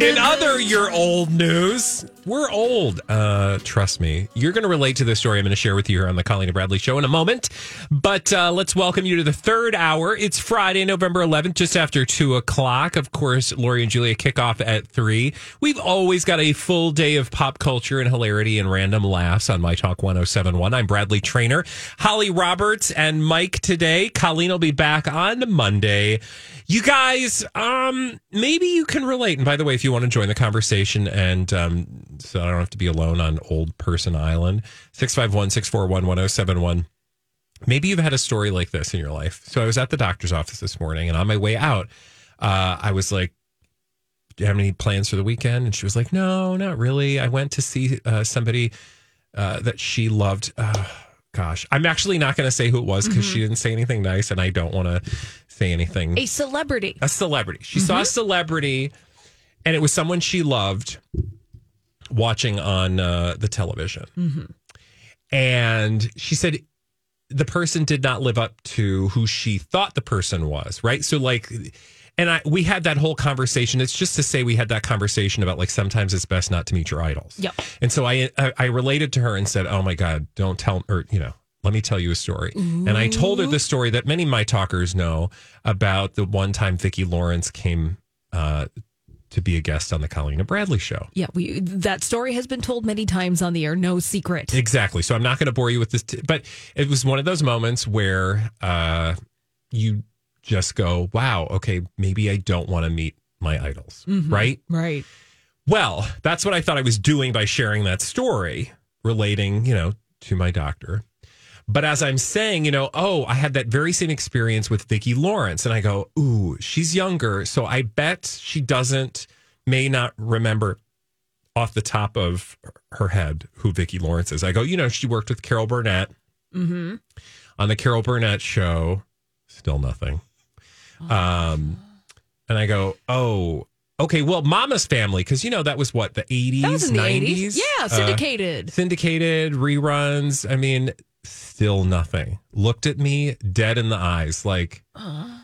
In other your old news, we're old. Uh, trust me. You're going to relate to this story I'm going to share with you here on the Colleen and Bradley show in a moment. But uh, let's welcome you to the third hour. It's Friday, November 11th, just after 2 o'clock. Of course, Lori and Julia kick off at 3. We've always got a full day of pop culture and hilarity and random laughs on My Talk 1071. I'm Bradley Traynor, Holly Roberts, and Mike today. Colleen will be back on Monday. You guys, um, maybe you can relate. And by the way, if you want to join the conversation and um, so I don't have to be alone on Old Person Island, 651 641 1071. Maybe you've had a story like this in your life. So I was at the doctor's office this morning and on my way out, uh, I was like, Do you have any plans for the weekend? And she was like, No, not really. I went to see uh, somebody uh, that she loved. Uh, gosh, I'm actually not going to say who it was because she didn't say anything nice, and I don't want to say anything. A celebrity. A celebrity. She saw a celebrity, and it was someone she loved watching on uh, the television. And she said the person did not live up to who she thought the person was, right? So, like, and I we had that whole conversation. It's just to say we had that conversation about like sometimes it's best not to meet your idols. Yep. And so I I, I related to her and said, "Oh my God, don't tell or you know." Let me tell you a story. And I told her the story that many of my talkers know about the one time Vicki Lawrence came uh, to be a guest on the Colleen and Bradley show. Yeah, we that story has been told many times on the air. No secret. Exactly. So I'm not going to bore you with this, t- but it was one of those moments where uh, you just go, wow, okay, maybe I don't want to meet my idols, right? Right. Well, that's what I thought I was doing by sharing that story, relating, you know, to my doctor. But as I'm saying, you know, oh, I had that very same experience with Vicki Lawrence. And I go, ooh, she's younger. So I bet she doesn't, may not remember off the top of her head who Vicki Lawrence is. I go, you know, she worked with Carol Burnett on the Carol Burnett show. Still nothing. Um, and I go, oh, okay. Well, Mama's Family, because you know that was what the eighties, That was in the nineties, 80s. Yeah, syndicated. syndicated reruns. I mean, still nothing. Looked at me dead in the eyes, like, "O-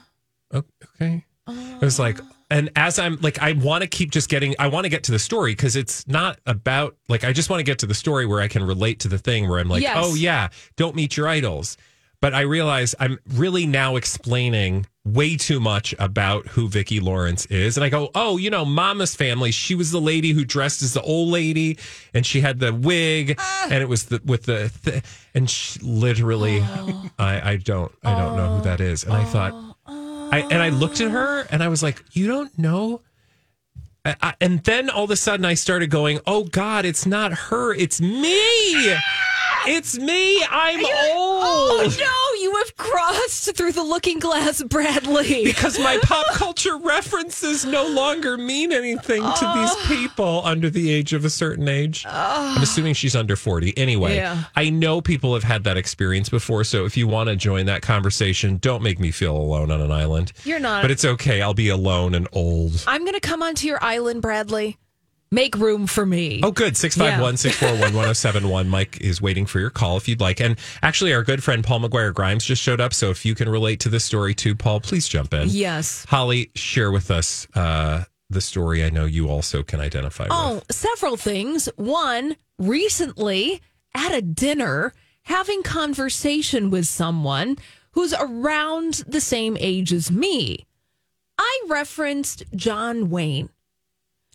okay. It was like, and as I'm like, I want to keep just getting, I want to get to the story because it's not about like, I just want to get to the story where I can relate to the thing where I'm like, Yes. oh yeah, don't meet your idols. But I realize I'm really now explaining way too much about who Vicki Lawrence is. And I go, oh, you know, Mama's family. She was the lady who dressed as the old lady and she had the wig ah. and it was the, with the, th- and she literally, oh. I, I don't, I don't know who that is. And I thought, I, and I looked at her and I was like, you don't know? I, I- and then all of a sudden I started going, oh God, it's not her. It's me. It's me. I'm old. Oh no, you have crossed through the looking glass, Bradley. Because my pop culture references no longer mean anything to these ah. people under the age of a certain age. I'm ah. assuming she's under 40. Anyway, Yeah. I know people have had that experience before. So if you want to join that conversation, don't make me feel alone on an island. You're not. But it's okay. I'll be alone and old. I'm going to come onto your island, Bradley. Make room for me. Oh, good. 651 641 1071. Mike is waiting for your call if you'd like. And actually, our good friend Paul McGuire Grimes just showed up. So if you can relate to this story too, Paul, please jump in. Yes. Holly, share with us uh, the story I know you also can identify Oh, with. several things. One, recently at a dinner, having conversation with someone who's around the same age as me. I referenced John Wayne.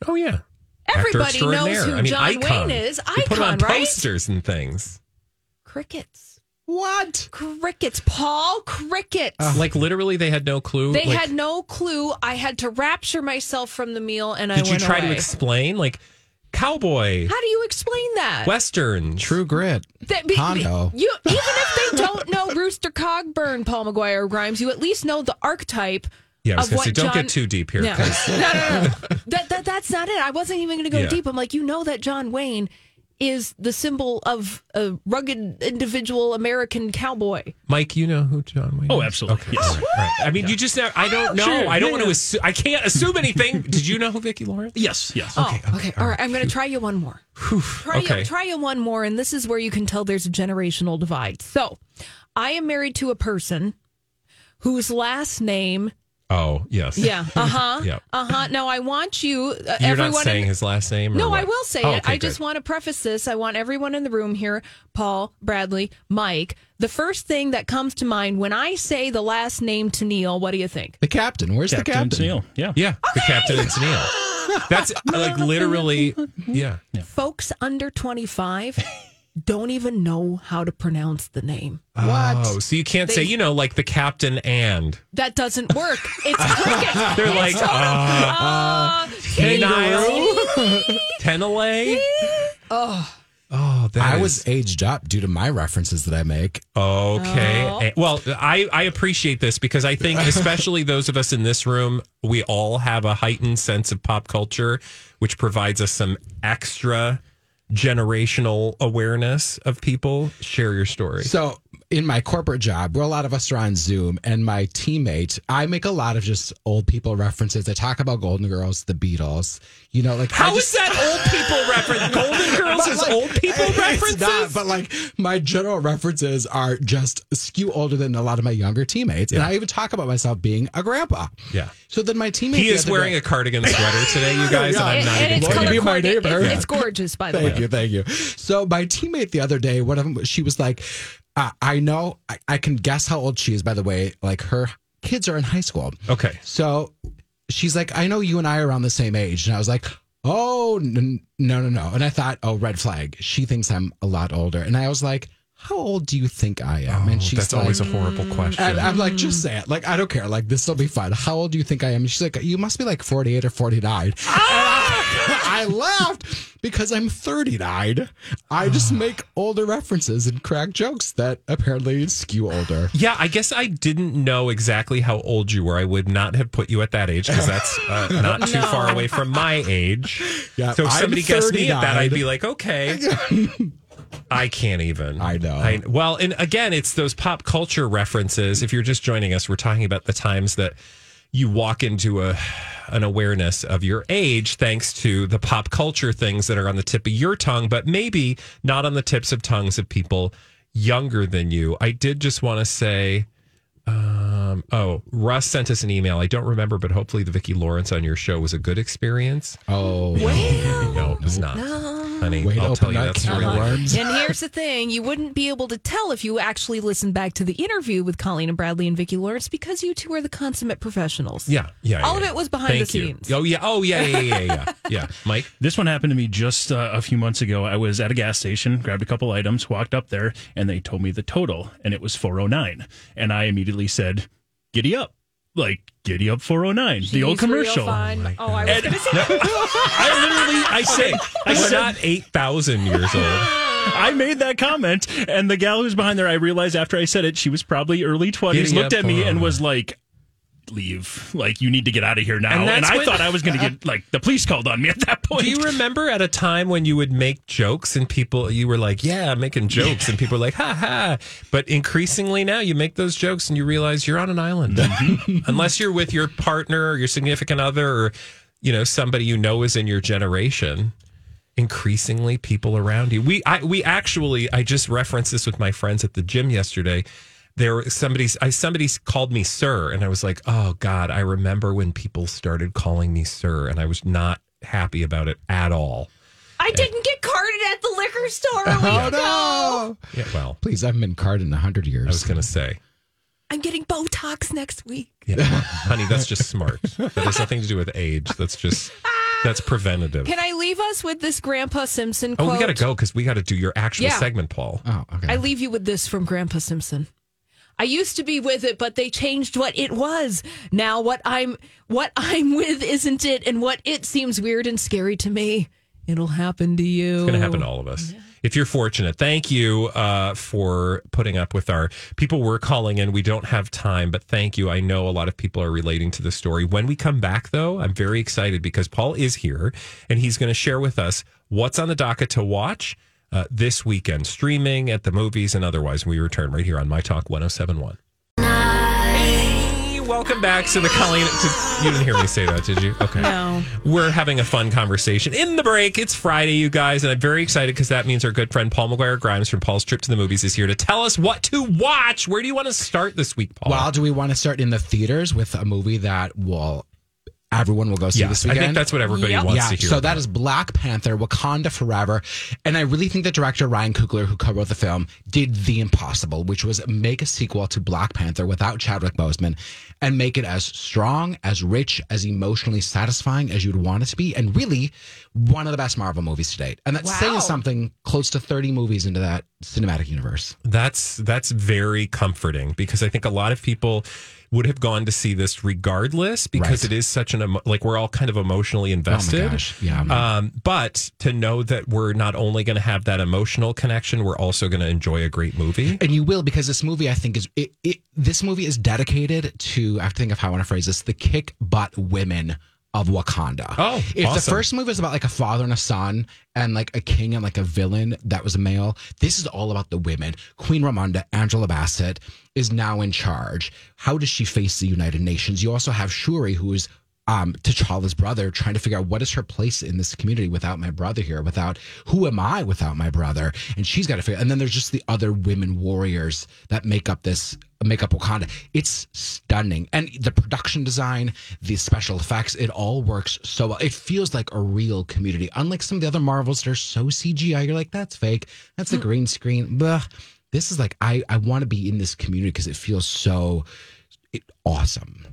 Oh yeah. Actor Everybody knows who I mean, John icon. Wayne is. Icon, You put him on right? posters and things. Crickets. What? Crickets. Paul Crickets. Ah. Like literally, they had no clue. they Like, had no clue. I had to rapture myself from the meal and I Did you went try to explain like cowboy How do you explain that? Western. True grit. That be- Hondo. You even if they don't know Rooster Cogburn, Paul McGuire or Grimes, you at least know the archetype. Yeah, I was gonna say, don't John- get too deep here. No, 'cause- no, no, no. no. that, that that's not it. I wasn't even going to go Yeah. deep. I'm like, you know that John Wayne is the symbol of a rugged individual American cowboy. Mike, you know who John Wayne? Oh, is? absolutely. Okay, Yes. all right, right. I mean, you just know. I don't know. Sure, I don't yeah, want to. Assume, I can't assume anything. Did you know who Vicki Lawrence? Yes, yes. Oh, okay. All right. I'm going to try you one more. Try, okay. you, try you one more. And this is where you can tell there's a generational divide. So I am married to a person whose last name, Oh, yes. yeah, uh huh, Yep. uh huh. Now I want you, uh, You're everyone. not saying in, his last name. Or no, what? I will say Oh, it. okay, I just good. want to preface this. I want everyone in the room here, Paul, Bradley, Mike. The first thing that comes to mind when I say the last name Tennille, what do you think? The captain. Where's Captain the captain? Neil. Yeah. Yeah, the captain and Neil. That's like literally. Yeah. Folks under 25 don't even know how to pronounce the name. Oh, so you can't say, you know, like the captain and. That doesn't work. It's cricket. They're like, uh, Uh, Tenile, Tenile. oh, Oh, that I is- was aged up due to my references that I make. Okay. Oh. Well, I, I appreciate this because I think, especially those of us in this room, we all have a heightened sense of pop culture, which provides us some extra generational awareness of people. Share your story. So in my corporate job, where a lot of us are on Zoom, and my teammate, I make a lot of just old people references. I talk about Golden Girls, the Beatles. You know, like How I is that old people reference? Golden Girls But, is like, old people it's references? not, but like my general references are just skew older than a lot of my younger teammates, and I even talk about myself being a grandpa. Yeah. So then my teammate, he is wearing day- a cardigan sweater today, you guys, and I'm not and even it's Well, kidding. color you be my neighbor. It- it's gorgeous, by the Thank way. Thank you, thank you. So my teammate the other day, one of them, she was like, uh, "I know, I, I can guess how old she is. By the way, like her kids are in high school. Okay. So she's like, I know you and I are around the same age, and I was like, Oh n- no, no, no. And I thought, oh, red flag. She thinks I'm a lot older, and I was like, How old do you think I am? and she's Oh, That's like, always a horrible question. and I'm like, just say it. Like, I don't care. Like, this will be fun. How old do you think I am? And she's like, you must be like 48 or 49. Ah! I, I laughed because I'm 39. I just make older references and crack jokes that apparently skew older. Yeah, I guess I didn't know exactly how old you were. I would not have put you at that age because that's uh, not too No. far away from my age. Yeah, so if somebody guessed me at that, I'd be like, okay. I can't even. I know. well, and again, it's those pop culture references. If you're just joining us, we're talking about the times that you walk into a an awareness of your age thanks to the pop culture things that are on the tip of your tongue, but maybe not on the tips of tongues of people younger than you. I did just want to say um, oh, Russ sent us an email. I don't remember, but hopefully the Vicki Lawrence on your show was a good experience. Oh, no, it was not. Honey, Way I'll tell you that that story worms. And here's the thing you wouldn't be able to tell if you actually listened back to the interview with Colleen and Bradley and Vicki Lawrence because you two are the consummate professionals. Yeah, yeah. All yeah, of yeah. it was behind the you. scenes. Oh yeah. Oh yeah. Yeah. Yeah. Yeah. Yeah. Mike. This one happened to me just uh, a few months ago. I was at a gas station, grabbed a couple items, walked up there, and they told me the total, and it was 409. And I immediately said, Giddy up. Like, Giddy up 409, the old She's real commercial. fun. oh, I was going to say I literally, I said, I We're said, not eight thousand years old. I made that comment, and the gal who's behind there, I realized after I said it, she was probably early 20s, Giddy looked at me and uh, was like, Leave. Like, you need to get out of here now. And And, I when- thought I was going to get, like, the police called on me at that point. Do you remember at a time when you would make jokes and people you were like, "Yeah, I'm making jokes," and people were like, "Ha ha." But increasingly now, you make those jokes and you realize you're on an island, Mm-hmm. unless you're with your partner or your significant other or you know somebody you know is in your generation. Increasingly, people around you. We I we actually I just referenced this with my friends at the gym yesterday. There was somebody's I somebody called me sir, and I was like, oh God, I remember when people started calling me sir, and I was not happy about it at all. I didn't get carded at the liquor store a oh, week. Oh, no. Yeah, well, Please, I haven't been carded in 100 years. I was going to say, I'm getting Botox next week. yeah, honey, that's just smart. That has nothing to do with age. That's just That's preventative. Can I leave us with this Grandpa Simpson oh, we got to go because we got to do your actual Yeah. segment, Paul. Oh, okay. I leave you with this from Grandpa Simpson. I used to be with it, but they changed what it was. Now what I'm what I'm with isn't it, and what it seems weird and scary to me. It'll happen to you. It's going to happen to all of us. If you're fortunate, thank you uh, for putting up with our people. We're calling in. We don't have time, but thank you. I know a lot of people are relating to the story. When we come back, though, I'm very excited because Paul is here and he's going to share with us what's on the docket to watch uh, this weekend, streaming at the movies and otherwise. We return right here on My Talk 1071. Hey, welcome back to the Colleen. To, you didn't hear me say that, did you? Okay. No. We're having a fun conversation in the break. It's Friday, you guys, and I'm very excited because that means our good friend Paul McGuire Grimes from Paul's Trip to the Movies is here to tell us what to watch. Where do you want to start this week, Paul? well, do we want to start in the theaters with a movie that will everyone will go see yes, this I think that's what everybody Yep. wants yeah, to hear. so about. that is Black Panther, Wakanda Forever, and I really think the director Ryan Coogler, who co-wrote the film, did the impossible, which was make a sequel to Black Panther without Chadwick Boseman, and make it as strong, as rich, as emotionally satisfying as you'd want it to be, and really one of the best Marvel movies to date. And that's Wow. saying something close to thirty movies into that cinematic universe. That's that's very comforting because I think a lot of people would have gone to see this regardless because Right. it is such an emo- like we're all kind of emotionally invested. Oh my gosh, yeah. Um, but to know that we're not only going to have that emotional connection, we're also going to enjoy a great movie. And you will because this movie, I think, is it, it. This movie is dedicated to. I have to think of how I want to phrase this: the kick butt women of Wakanda. Oh, if the first movie was about like a father and a son and like a king and like a villain that was a male, this is all about the women. Queen Ramonda, Angela Bassett, is now in charge. How does she face the United Nations? You also have Shuri, who is um, T'Challa's brother, trying to figure out what is her place in this community without my brother here, without who am I without my brother? And she's got to figure. And then there's just the other women warriors that make up this make up Wakanda. It's stunning, and the production design, the special effects, it all works so well. It feels like a real community, unlike some of the other Marvels that are so CGI. You're like, that's fake. That's a green screen. Blah. This is like I I want to be in this community because it feels so it, awesome.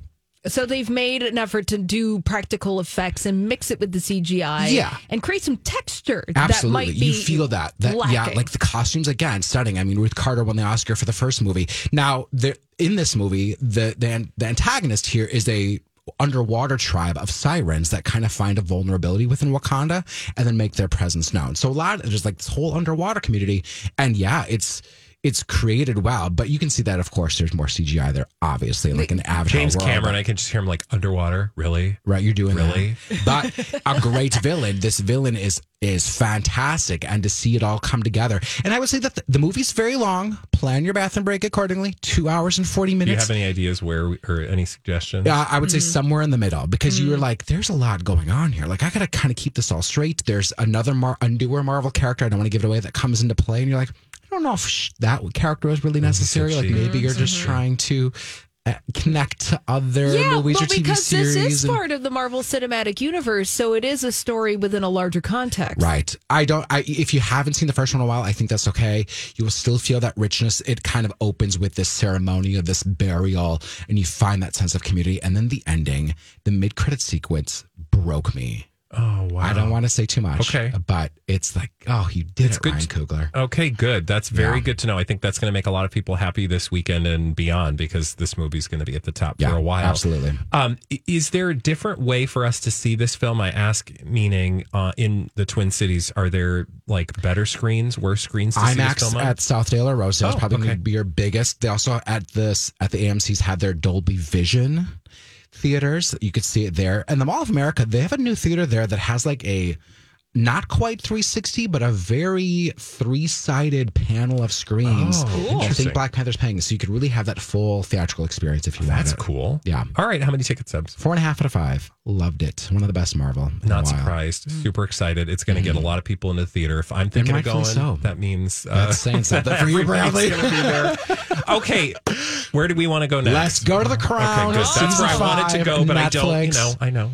So they've made an effort to do practical effects and mix it with the CGI. Yeah. And create some texture Absolutely, that might be you feel that. That yeah, like the costumes again, stunning. I mean, Ruth Carter won the Oscar for the first movie. Now, in this movie, the the the antagonist here is a underwater tribe of sirens that kind of find a vulnerability within Wakanda and then make their presence known. So a lot of just like this whole underwater community, and yeah, it's. It's created well, but you can see that, of course, there's more CGI there, obviously, like an Avatar. James world. Cameron, I can just hear him like underwater. Really? Right, you're doing Really? that. But a great villain. This villain is is fantastic, and to see it all come together. And I would say that the, the movie's very long. Plan your bathroom break accordingly. Two hours and forty minutes. Do you have any ideas where we, or any suggestions? Yeah, I would say Mm-hmm. somewhere in the middle because Mm. you were like, "There's a lot going on here. Like, I gotta kind of keep this all straight." There's another Mar- a newer Marvel character. I don't want to give it away that comes into play, and you're like, "I don't know if that character was really necessary. Like, she- maybe you're just trying to uh, connect to other Mm-hmm. yeah, movies well, or TV because series." this is and- part of the Marvel Cinematic Universe, so it is a story within a larger context. Right. I don't. I if you haven't seen the first one in a while, I think that's okay. You will still feel that richness. It kind of opens with this ceremony of this burial, and you find that sense of community. And then the ending, the mid credit sequence, broke me. Oh wow. I don't want to say too much. Okay. But it's like, oh, you did It's it, good Ryan Coogler. Okay, good. That's very Yeah. good to know. I think that's going to make a lot of people happy this weekend and beyond because this movie's going to be at the top Yeah, for a while. absolutely. Um, is there a different way for us to see this film? I ask, meaning uh, in the Twin Cities, are there like better screens, worse screens to IMAX at Southdale or Rosedale is Oh, probably going to be your biggest. They also at this at the AMC's had their Dolby Vision theaters. You could see it there. And the Mall of America, they have a new theater there that has like a not quite 360, but a very three-sided panel of screens. Oh, I interesting. think Black Panther's paying, so you could really have that full theatrical experience if you want That's it. cool. Yeah. All right. How many ticket subs? Four and a half out of five. Loved it. One of the best Marvel. in a Not while. surprised. Super excited. It's going to get a lot of people in the theater. If I'm thinking of going, so. that means uh, That's saying something for you, everybody's Bradley. gonna be there. okay, where do we want to go next? Let's go to the Okay, Crown. good. That's where I wanted to go, but I don't. You Netflix. know, I know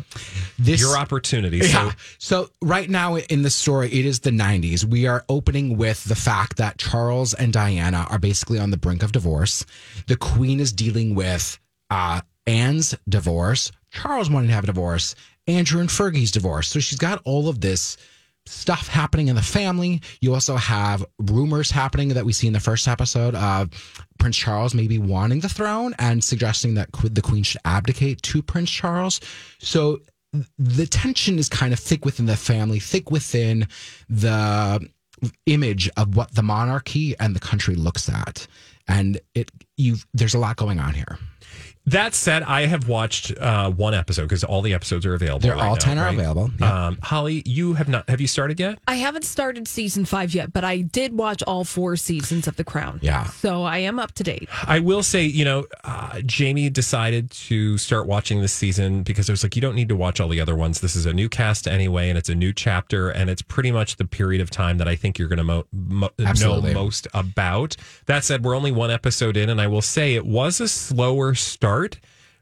This your opportunity. So Yeah. So right now in the story, it is the 90s. We are opening with the fact that Charles and Diana are basically on the brink of divorce. The Queen is dealing with uh, Anne's divorce. Charles wanting to have a divorce, Andrew and Fergie's divorce. So she's got all of this stuff happening in the family. You also have rumors happening that we see in the first episode of Prince Charles maybe wanting the throne and suggesting that the queen should abdicate to Prince Charles. So the tension is kind of thick within the family, thick within the image of what the monarchy and the country looks at. And it you there's a lot going on here. That said, I have watched uh, one episode because all the episodes are available. They're right all now, 10 are right? available, yeah. Um, Holly, you have not. Have you started yet? I haven't started season five yet, but I did watch all four seasons of The Crown. Yeah. So I am up to date. I will say, you know, uh, Jamie decided to start watching this season because it was like, you don't need to watch all the other ones. This is a new cast anyway, and it's a new chapter, and it's pretty much the period of time that I think you're going to mo- mo- know most about. That said, we're only one episode in, and I will say it was a slower start.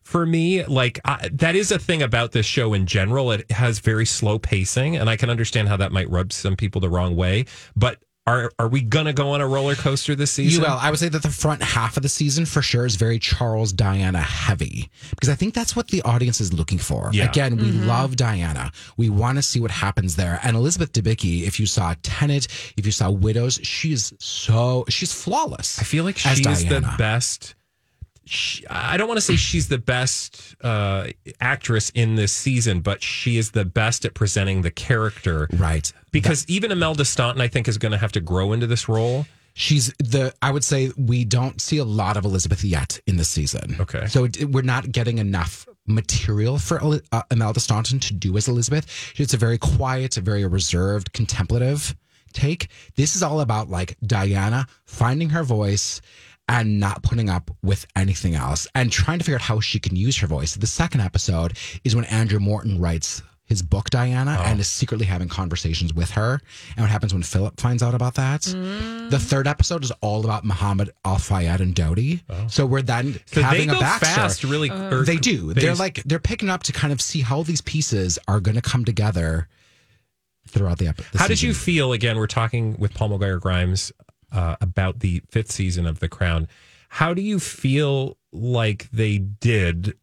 For me, like I, that is a thing about this show in general. It has very slow pacing, and I can understand how that might rub some people the wrong way. But are are we gonna go on a roller coaster this season? You will. I would say that the front half of the season for sure is very Charles Diana heavy because I think that's what the audience is looking for. Yeah. Again, we mm-hmm. love Diana. We want to see what happens there. And Elizabeth Debicki, if you saw Tenet, if you saw Widows, she's so she's flawless. I feel like as she's the best. She, I don't want to say she's the best uh, actress in this season, but she is the best at presenting the character. Right. Because even Imelda Staunton, I think, is going to have to grow into this role. She's the. I would say we don't see a lot of Elizabeth yet in this season. Okay. so it, we're not getting enough material for uh, Imelda Staunton to do as Elizabeth. It's a very quiet, a very reserved, contemplative take. This is all about like Diana finding her voice and not putting up with anything else and trying to figure out how she can use her voice. The second episode is when Andrew Morton writes his book Diana oh. and is secretly having conversations with her and what happens when Philip finds out about that. The mm. third episode is all about Muhammad Al Fayed and Dodi. Oh. So we're then So having they go a backstory. fast, really. Uh. or- They do. they- They're like they're picking up to kind of see how these pieces are going to come together throughout the episode. How did you feel? Again, we're talking with Paul McGuire Grimes uh, about the fifth season of The Crown. How do you feel like they did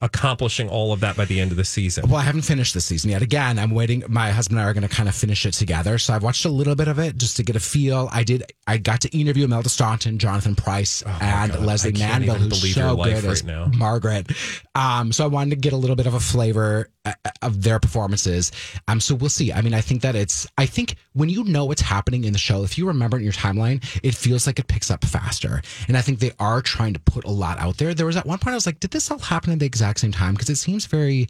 accomplishing all of that by the end of the season? Well, I haven't finished the season yet. Again, I'm waiting. My husband and I are going to kind of finish it together. So I've watched a little bit of it just to get a feel. I did. I got to interview Imelda Staunton, Jonathan Pryce, and Oh God. Lesley Manville, who's believe so good as right now. Margaret. Um, so I wanted to get a little bit of a flavor uh, of their performances. Um, so we'll see. I mean, I think that it's. I think when you know what's happening in the show, if you remember in your timeline, it feels like it picks up faster. And I think they are trying to put a lot out there. There was at one point I was like, did this all happen at the exact same time? Because it seems very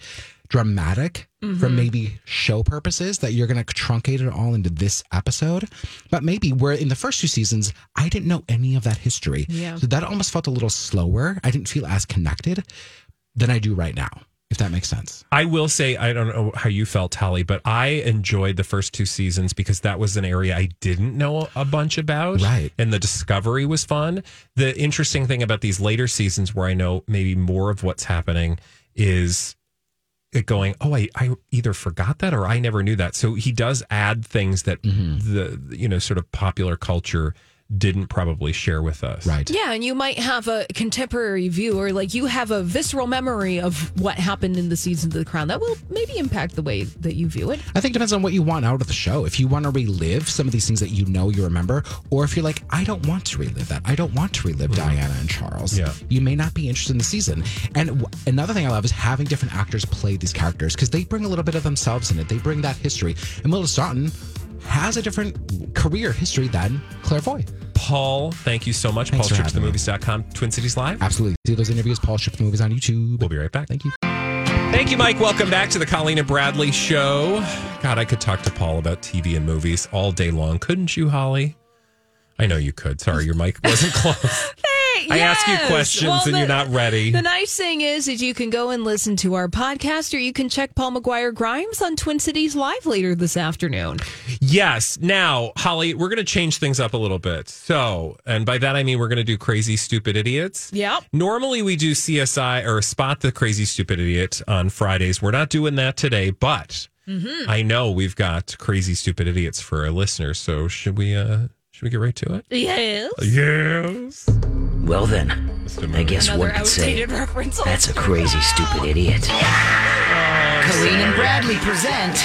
dramatic for mm-hmm. maybe show purposes that you're going to truncate it all into this episode. But maybe where in the first two seasons, I didn't know any of that history. Yeah. So that almost felt a little slower. I didn't feel as connected than I do right now, if that makes sense. I will say, I don't know how you felt, Holly, but I enjoyed the first two seasons because that was an area I didn't know a bunch about. Right. And the discovery was fun. The interesting thing about these later seasons where I know maybe more of what's happening is it going, oh, I, I either forgot that or I never knew that. So he does add things that Mm-hmm. the, you know, sort of popular culture didn't probably share with us. Right. Yeah, and you might have a contemporary view or like you have a visceral memory of what happened in the season of the crown. That will maybe impact the way that you view it. I think it depends on what you want out of the show. If you want to relive some of these things that you know you remember, or if you're like, I don't want to relive that. I don't want to relive mm-hmm. Diana and Charles. Yeah. You may not be interested in the season. And w- another thing I love is having different actors play these characters because they bring a little bit of themselves in it. They bring that history. And Imelda Staunton has a different career history than Claire Foy. Paul, thank you so much. Thanks Paul for Trips, having me. themovies.com, Twin Cities Live. Absolutely. See those interviews, Paul Ships Movies on YouTube. We'll be right back. Thank you. Thank you, Mike. Welcome back to the Colleen and Bradley show. God, I could talk to Paul about TV and movies all day long. Couldn't you, Holly? I know you could. Sorry, your mic wasn't close. I ask you questions Well, and the- you're not ready. The nice thing is, is you can go and listen to our podcast, or you can check Paul McGuire Grimes on Twin Cities Live later this afternoon. Yes. Now, Holly, we're going to change things up a little bit. So, and by that I mean we're going to do crazy, stupid idiots. Yep. Normally we do CSI or spot the crazy, stupid idiot on Fridays. We're not doing that today, but I know we've got crazy, stupid idiots for our listeners. So should we? uh Should we get right to it? Yes. Yes. Well then, I guess Another one could say outdated reference. that's a crazy, stupid idiot. Oh, Colleen and Bradley present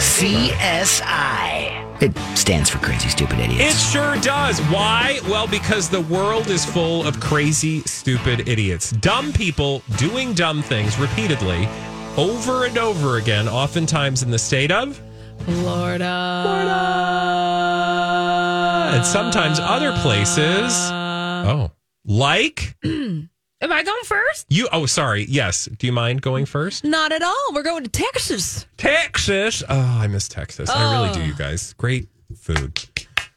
CSI. It stands for Crazy Stupid Idiots. It sure does. Why? Well, because the world is full of crazy, stupid idiots. Dumb people doing dumb things repeatedly over and over again, oftentimes in the state of Florida. And sometimes other places. Uh, oh, like Am I going first? you. Oh, sorry. Yes. Do you mind going first? Not at all. We're going to Texas. Texas. Oh, I miss Texas. I really do, Oh. you guys. Great food.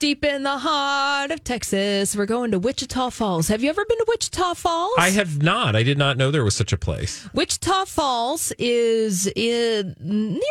Deep in the heart of Texas. We're going to Wichita Falls. Have you ever been to Wichita Falls? I have not. I did not know there was such a place. Wichita Falls is in near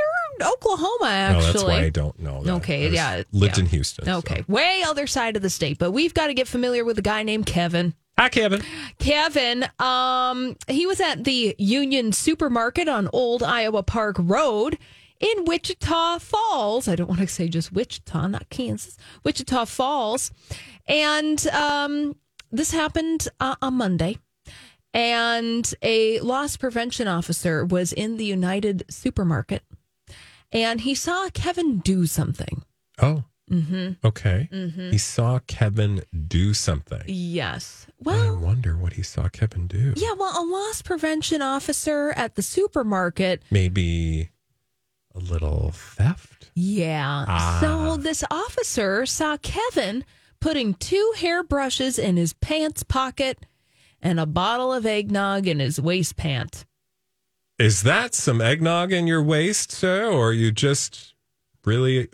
Oklahoma, actually. No, that's why I don't know. That. Okay, yeah, Lived yeah. in Houston. so. Okay, way other side of the state, but we've got to get familiar with a guy named Kevin. Hi, Kevin. Kevin, um, he was at the United Supermarket on Old Iowa Park Road in Wichita Falls. I don't want to say just Wichita, not Kansas. Wichita Falls, and um, this happened uh, on Monday. And a loss prevention officer was in the United Supermarket, and he saw Kevin do something. Oh. Mm-hmm. Okay. He saw Kevin do something. Yes. Well, I wonder what he saw Kevin do. Yeah, well, a loss prevention officer at the supermarket. Maybe a little theft. Yeah. Ah. So this officer saw Kevin putting two hairbrushes in his pants pocket and a bottle of eggnog in his waist pant. Is that some eggnog in your waist, sir, or are you just really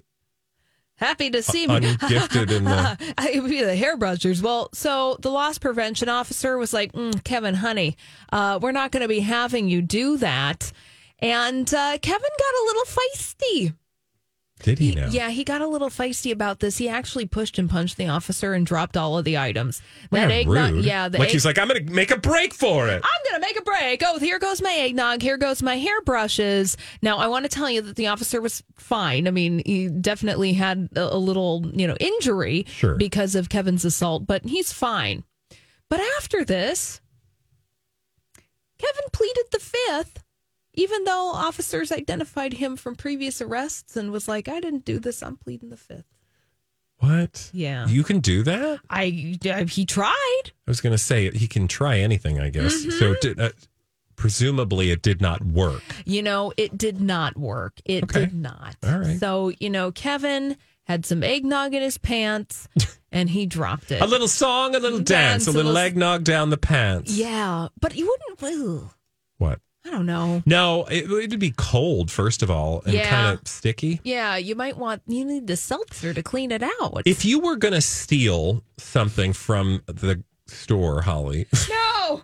Happy to see me. ungifted in the? I would be the hairbrushers. Well, so the loss prevention officer was like, mm, Kevin, honey, uh, we're not going to be having you do that. And uh, Kevin got a little feisty. Did he He- know? Yeah, he got a little feisty about this. He actually pushed and punched the officer and dropped all of the items. Man, eggnog, rude. yeah, the like egg- he's like, I'm going to make a break for it. I'm gonna make a break. Oh, here goes my eggnog. Here goes my hairbrushes. Now, I want to tell you that the officer was fine. I mean, he definitely had a, a little, you know, injury Sure. because of Kevin's assault, but he's fine. But after this, Kevin pleaded the fifth, even though officers identified him from previous arrests and was like, "I didn't do this. I'm pleading the fifth. What? Yeah. You can do that? I, I he tried. I was going to say he can try anything, I guess. Mm-hmm. So did, uh, presumably it did not work. You know, it did not work. It Okay. did not. All right. So, you know, Kevin had some eggnog in his pants and he dropped it. A little song, a little dance, Dance, a a little little- eggnog down the pants. yeah, but you wouldn't, ugh, What? I don't know. No, it would be cold first of all and Yeah. kind of sticky. Yeah, you might want, you need the seltzer to clean it out. If you were going to steal something from the store, Holly, no.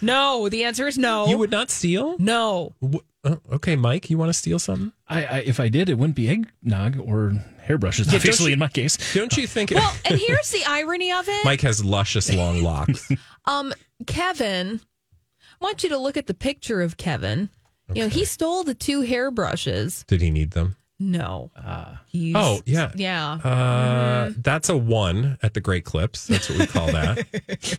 No, the answer is no. you would not steal? No. Wh- oh, okay, Mike, you want to steal something? I, I if I did, it wouldn't be eggnog or hairbrushes. don't obviously, you- in my case. Don't you think Well, and here's the irony of it. Mike has luscious long locks? Um, Kevin, I want you to look at the picture of Kevin. You know, he stole the two hairbrushes. Did he need them? No. He's, Oh, yeah. Yeah. Uh, That's a one at the Great Clips. That's what we call that.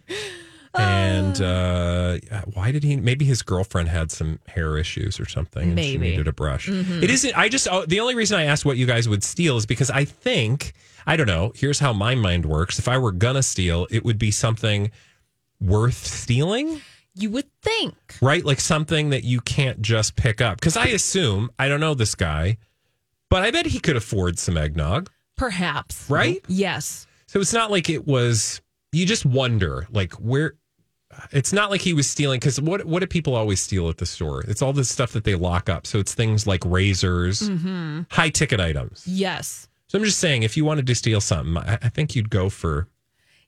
and uh, why did he? Maybe his girlfriend had some hair issues or something, and she needed a brush. It isn't. I just oh, the only reason I asked what you guys would steal is because I think I don't know. Here's how my mind works. If I were gonna steal, it would be something worth stealing. You would think. right? Like something that you can't just pick up. Because I assume, I don't know this guy, but I bet he could afford some eggnog, Perhaps. right? Yes. So it's not like it was, you just wonder, like, where. It's not like he was stealing because what what do people always steal at the store? It's all the stuff that they lock up. So it's things like razors, mm-hmm. high ticket items. Yes. So I'm just saying, if you wanted to steal something, I, I think you'd go for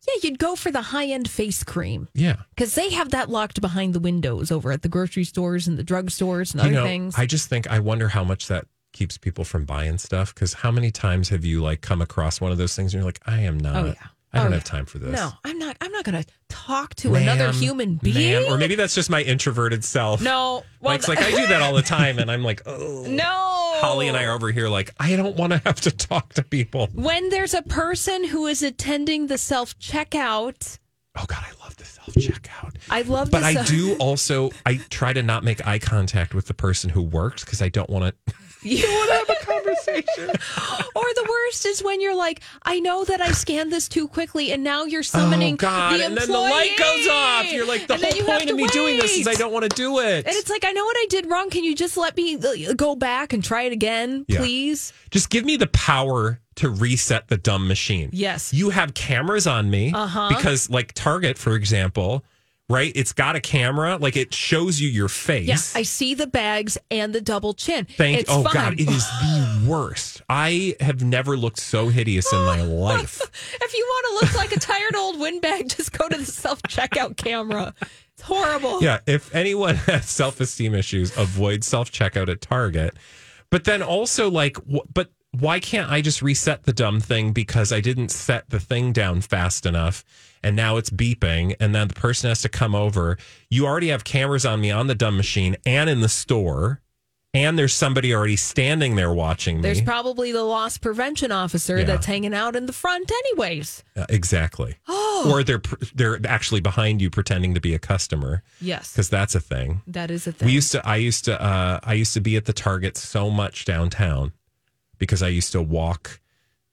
Yeah, you'd go for the high end face cream yeah. because they have that locked behind the windows over at the grocery stores and the drugstores and you other know, things. I just think I wonder how much that keeps people from buying stuff because how many times have you like come across one of those things and you're like, I am oh, not. Oh, yeah. I don't Oh, have time for this. no, I'm not. I'm not going to talk to another human being. ma'am. Or maybe that's just my introverted self. no, well, Mike's like, I do that all the time. And I'm like, oh. no. Holly and I are over here like, I don't want to have to talk to people. when there's a person who is attending the self checkout. Oh, God, I love the self checkout. I love But I self- do also, I try to not make eye contact with the person who works because I don't want to. You want to have a conversation. or the worst is when you're like, I know that I scanned this too quickly, and now you're summoning oh, God. the and then the light goes off. You're like, the And whole point of me doing this is I don't want to do it. And it's like, I know what I did wrong. Can you just let me uh, go back and try it again, Yeah. please? Just give me the power to reset the dumb machine. Yes. You have cameras on me. Uh-huh. Because, like Target, for example, right? It's got a camera, like it shows you your face. Yeah, I see the bags and the double chin. Thank it's Oh. God, it is the worst. I have never looked so hideous in my life. if you want to look like a tired old windbag, just go to the self checkout camera. It's horrible. Yeah, if anyone has self esteem issues, avoid self checkout at Target. But then also, like, but why can't I just reset the dumb thing because I didn't set the thing down fast enough and now it's beeping and then the person has to come over? You already have cameras on me on the dumb machine and in the store, and there's somebody already standing there watching me. There's probably the loss prevention officer Yeah. that's hanging out in the front, anyways. Uh, exactly. Oh. Or they're they're actually behind you pretending to be a customer Yes, because that's a thing. that is a thing. We used to. I used to. Uh, I used to be at the Target so much downtown because I used to walk.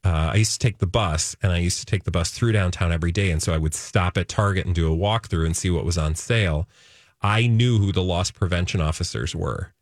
Uh, I used to take the bus, and I used to take the bus through downtown every day. And so I would stop at Target and do a walkthrough and see what was on sale. I knew who the loss prevention officers were,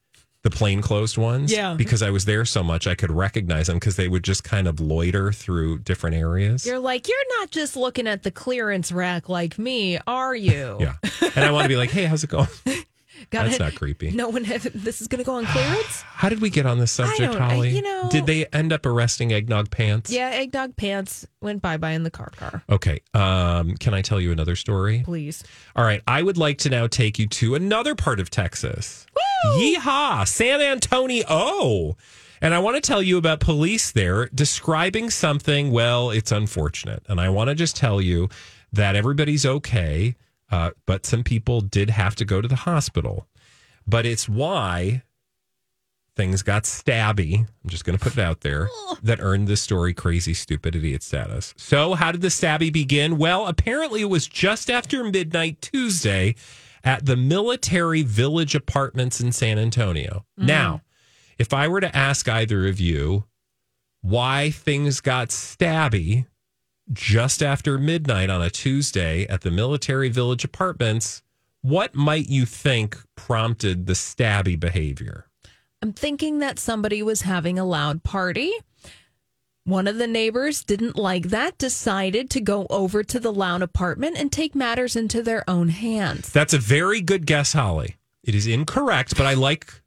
the plain plainclothes ones. Yeah. because I was there so much, I could recognize them because they would just kind of loiter through different areas. You're like, you're not just looking at the clearance rack like me, are you? yeah, and I want to be like, hey, how's it going? Got That's it. not creepy. No one. Have, this is going to go on clearance. How did we get on this subject, don't- I- Holly? you know- did they end up arresting Eggnog Pants? yeah, eggnog pants went bye bye in the car car. Okay. Um, can I tell you another story? Please. All right. I would like to now take you to another part of Texas. Woo! Yeehaw! San Antonio. And I want to tell you about police there describing something. Well, it's unfortunate. And I want to just tell you that everybody's okay, uh, but some people did have to go to the hospital. But it's why things got stabby. I'm just going to put it out there that earned this story crazy, stupid idiot status. So, how did the stabby begin? Well, apparently it was just after midnight Tuesday at the Military Village Apartments in San Antonio. Now, if I were to ask either of you why things got stabby just after midnight on a Tuesday at the Military Village Apartments, what might you think prompted the stabby behavior? I'm thinking that somebody was having a loud party. One of the neighbors didn't like that, decided to go over to the loud apartment and take matters into their own hands. That's a very good guess, Holly. It is incorrect, but I like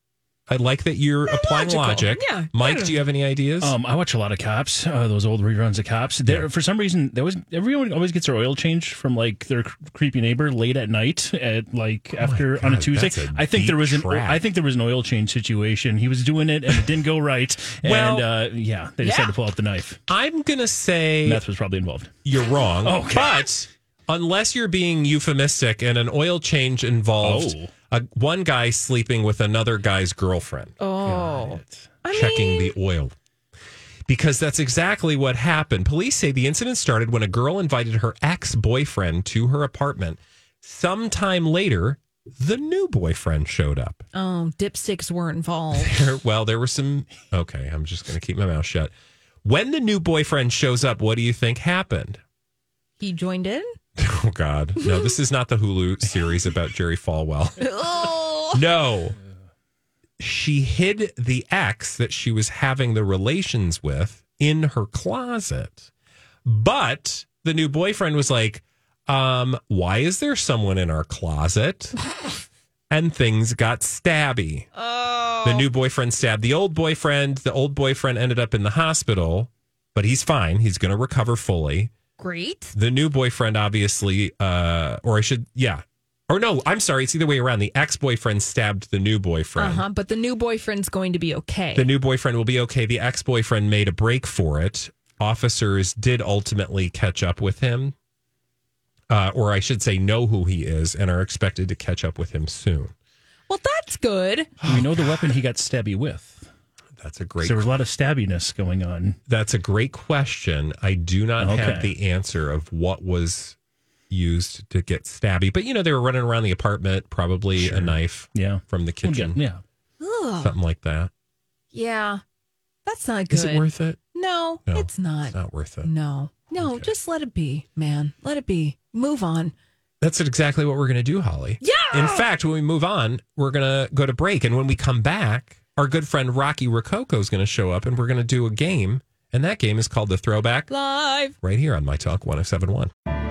I like that you're applying logical. logic. Yeah. Mike, do you have any ideas? Um, I watch a lot of cops, uh, those old reruns of cops. There, Yeah. for some reason, there was everyone always gets their oil change from like their cr- creepy neighbor late at night at like after on a Oh God, Tuesday. that's a I think there was an trap. I think there was an oil change situation. He was doing it and it didn't go right. Well- and uh, yeah, they decided to pull out the knife. I'm gonna say Meth was probably involved. you're wrong. Okay. But unless you're being euphemistic and an oil change involved Oh. A, one guy sleeping with another guy's girlfriend. Oh, I checking mean, the oil. Because that's exactly what happened. Police say the incident started when a girl invited her ex boyfriend to her apartment. Sometime later, the new boyfriend showed up. oh, dipsticks weren't involved. There, well, there were some. Okay, I'm just going to keep my mouth shut. When the new boyfriend shows up, what do you think happened? He joined in. Oh, God. No, this is not the Hulu series about Jerry Falwell. Oh, No. She hid the ex that she was having the relations with in her closet. But the new boyfriend was like, um, why is there someone in our closet? and things got stabby. Oh. The new boyfriend stabbed the old boyfriend. The old boyfriend ended up in the hospital, but he's fine. He's going to recover fully great. the new boyfriend obviously uh or i should yeah or no i'm sorry it's either way around the ex-boyfriend stabbed the new Uh boyfriend huh. But the new boyfriend's going to be okay. the new boyfriend will be okay the ex-boyfriend made a break for it officers did ultimately catch up with him uh, or I should say, know who he is, and are expected to catch up with him soon. Well, that's good. We know the weapon he got stabby with? That's a great. There was a lot of stabbiness going on. That's a great question. I do not have the answer of what was used to get stabby, but you know they were running around the apartment, probably a knife Yeah. from the kitchen, Yeah. something like that. Yeah. That's not good. Is it worth it? No, No, it's not. It's not worth it. No. No, just let it be, man. Let it be. Move on. That's exactly what we're going to do, Holly. Yeah. In fact, when we move on, we're going to go to break. And when we come back, our good friend Rocky Rococo is going to show up and we're going to do a game. And that game is called the Throwback Live. right here on My Talk 1071.